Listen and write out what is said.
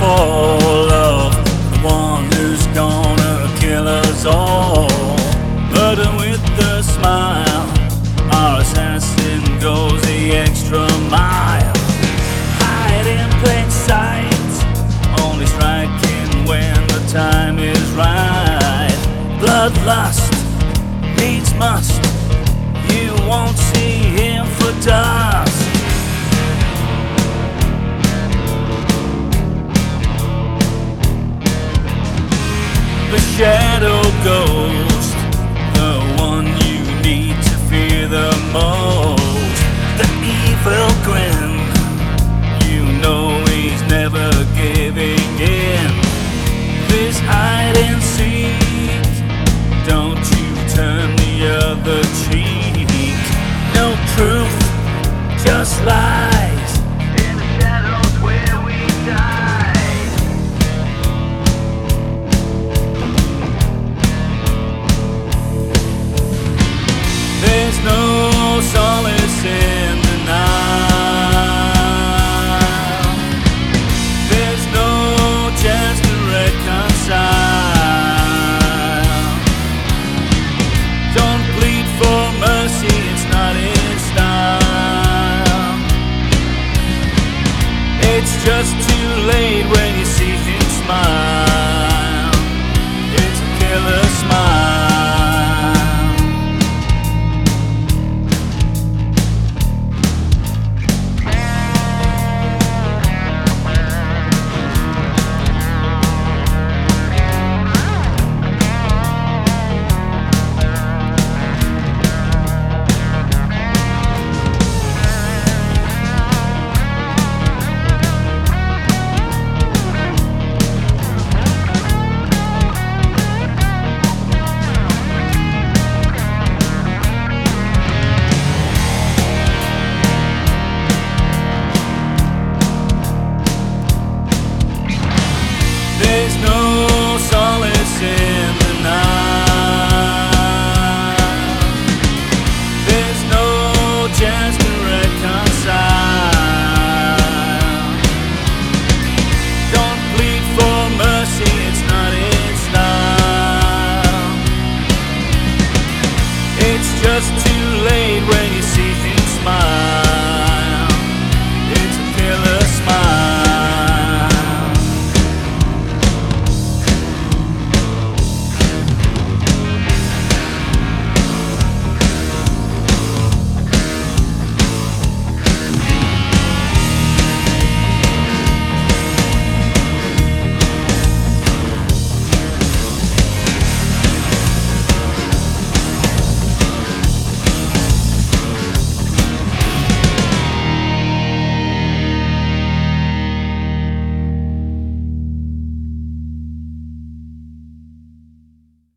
fall of the one who's gonna kill us all. But with a smile, our assassin goes the extra mile. Hide in plain sight, only striking when the time is right. Bloodlust needs must, you won't see him for dust. the shadow ghost, the one you need to fear the most. The evil grin, you know he's never giving in. This hide and seek, don't you turn the other cheek. No truth, just lies. just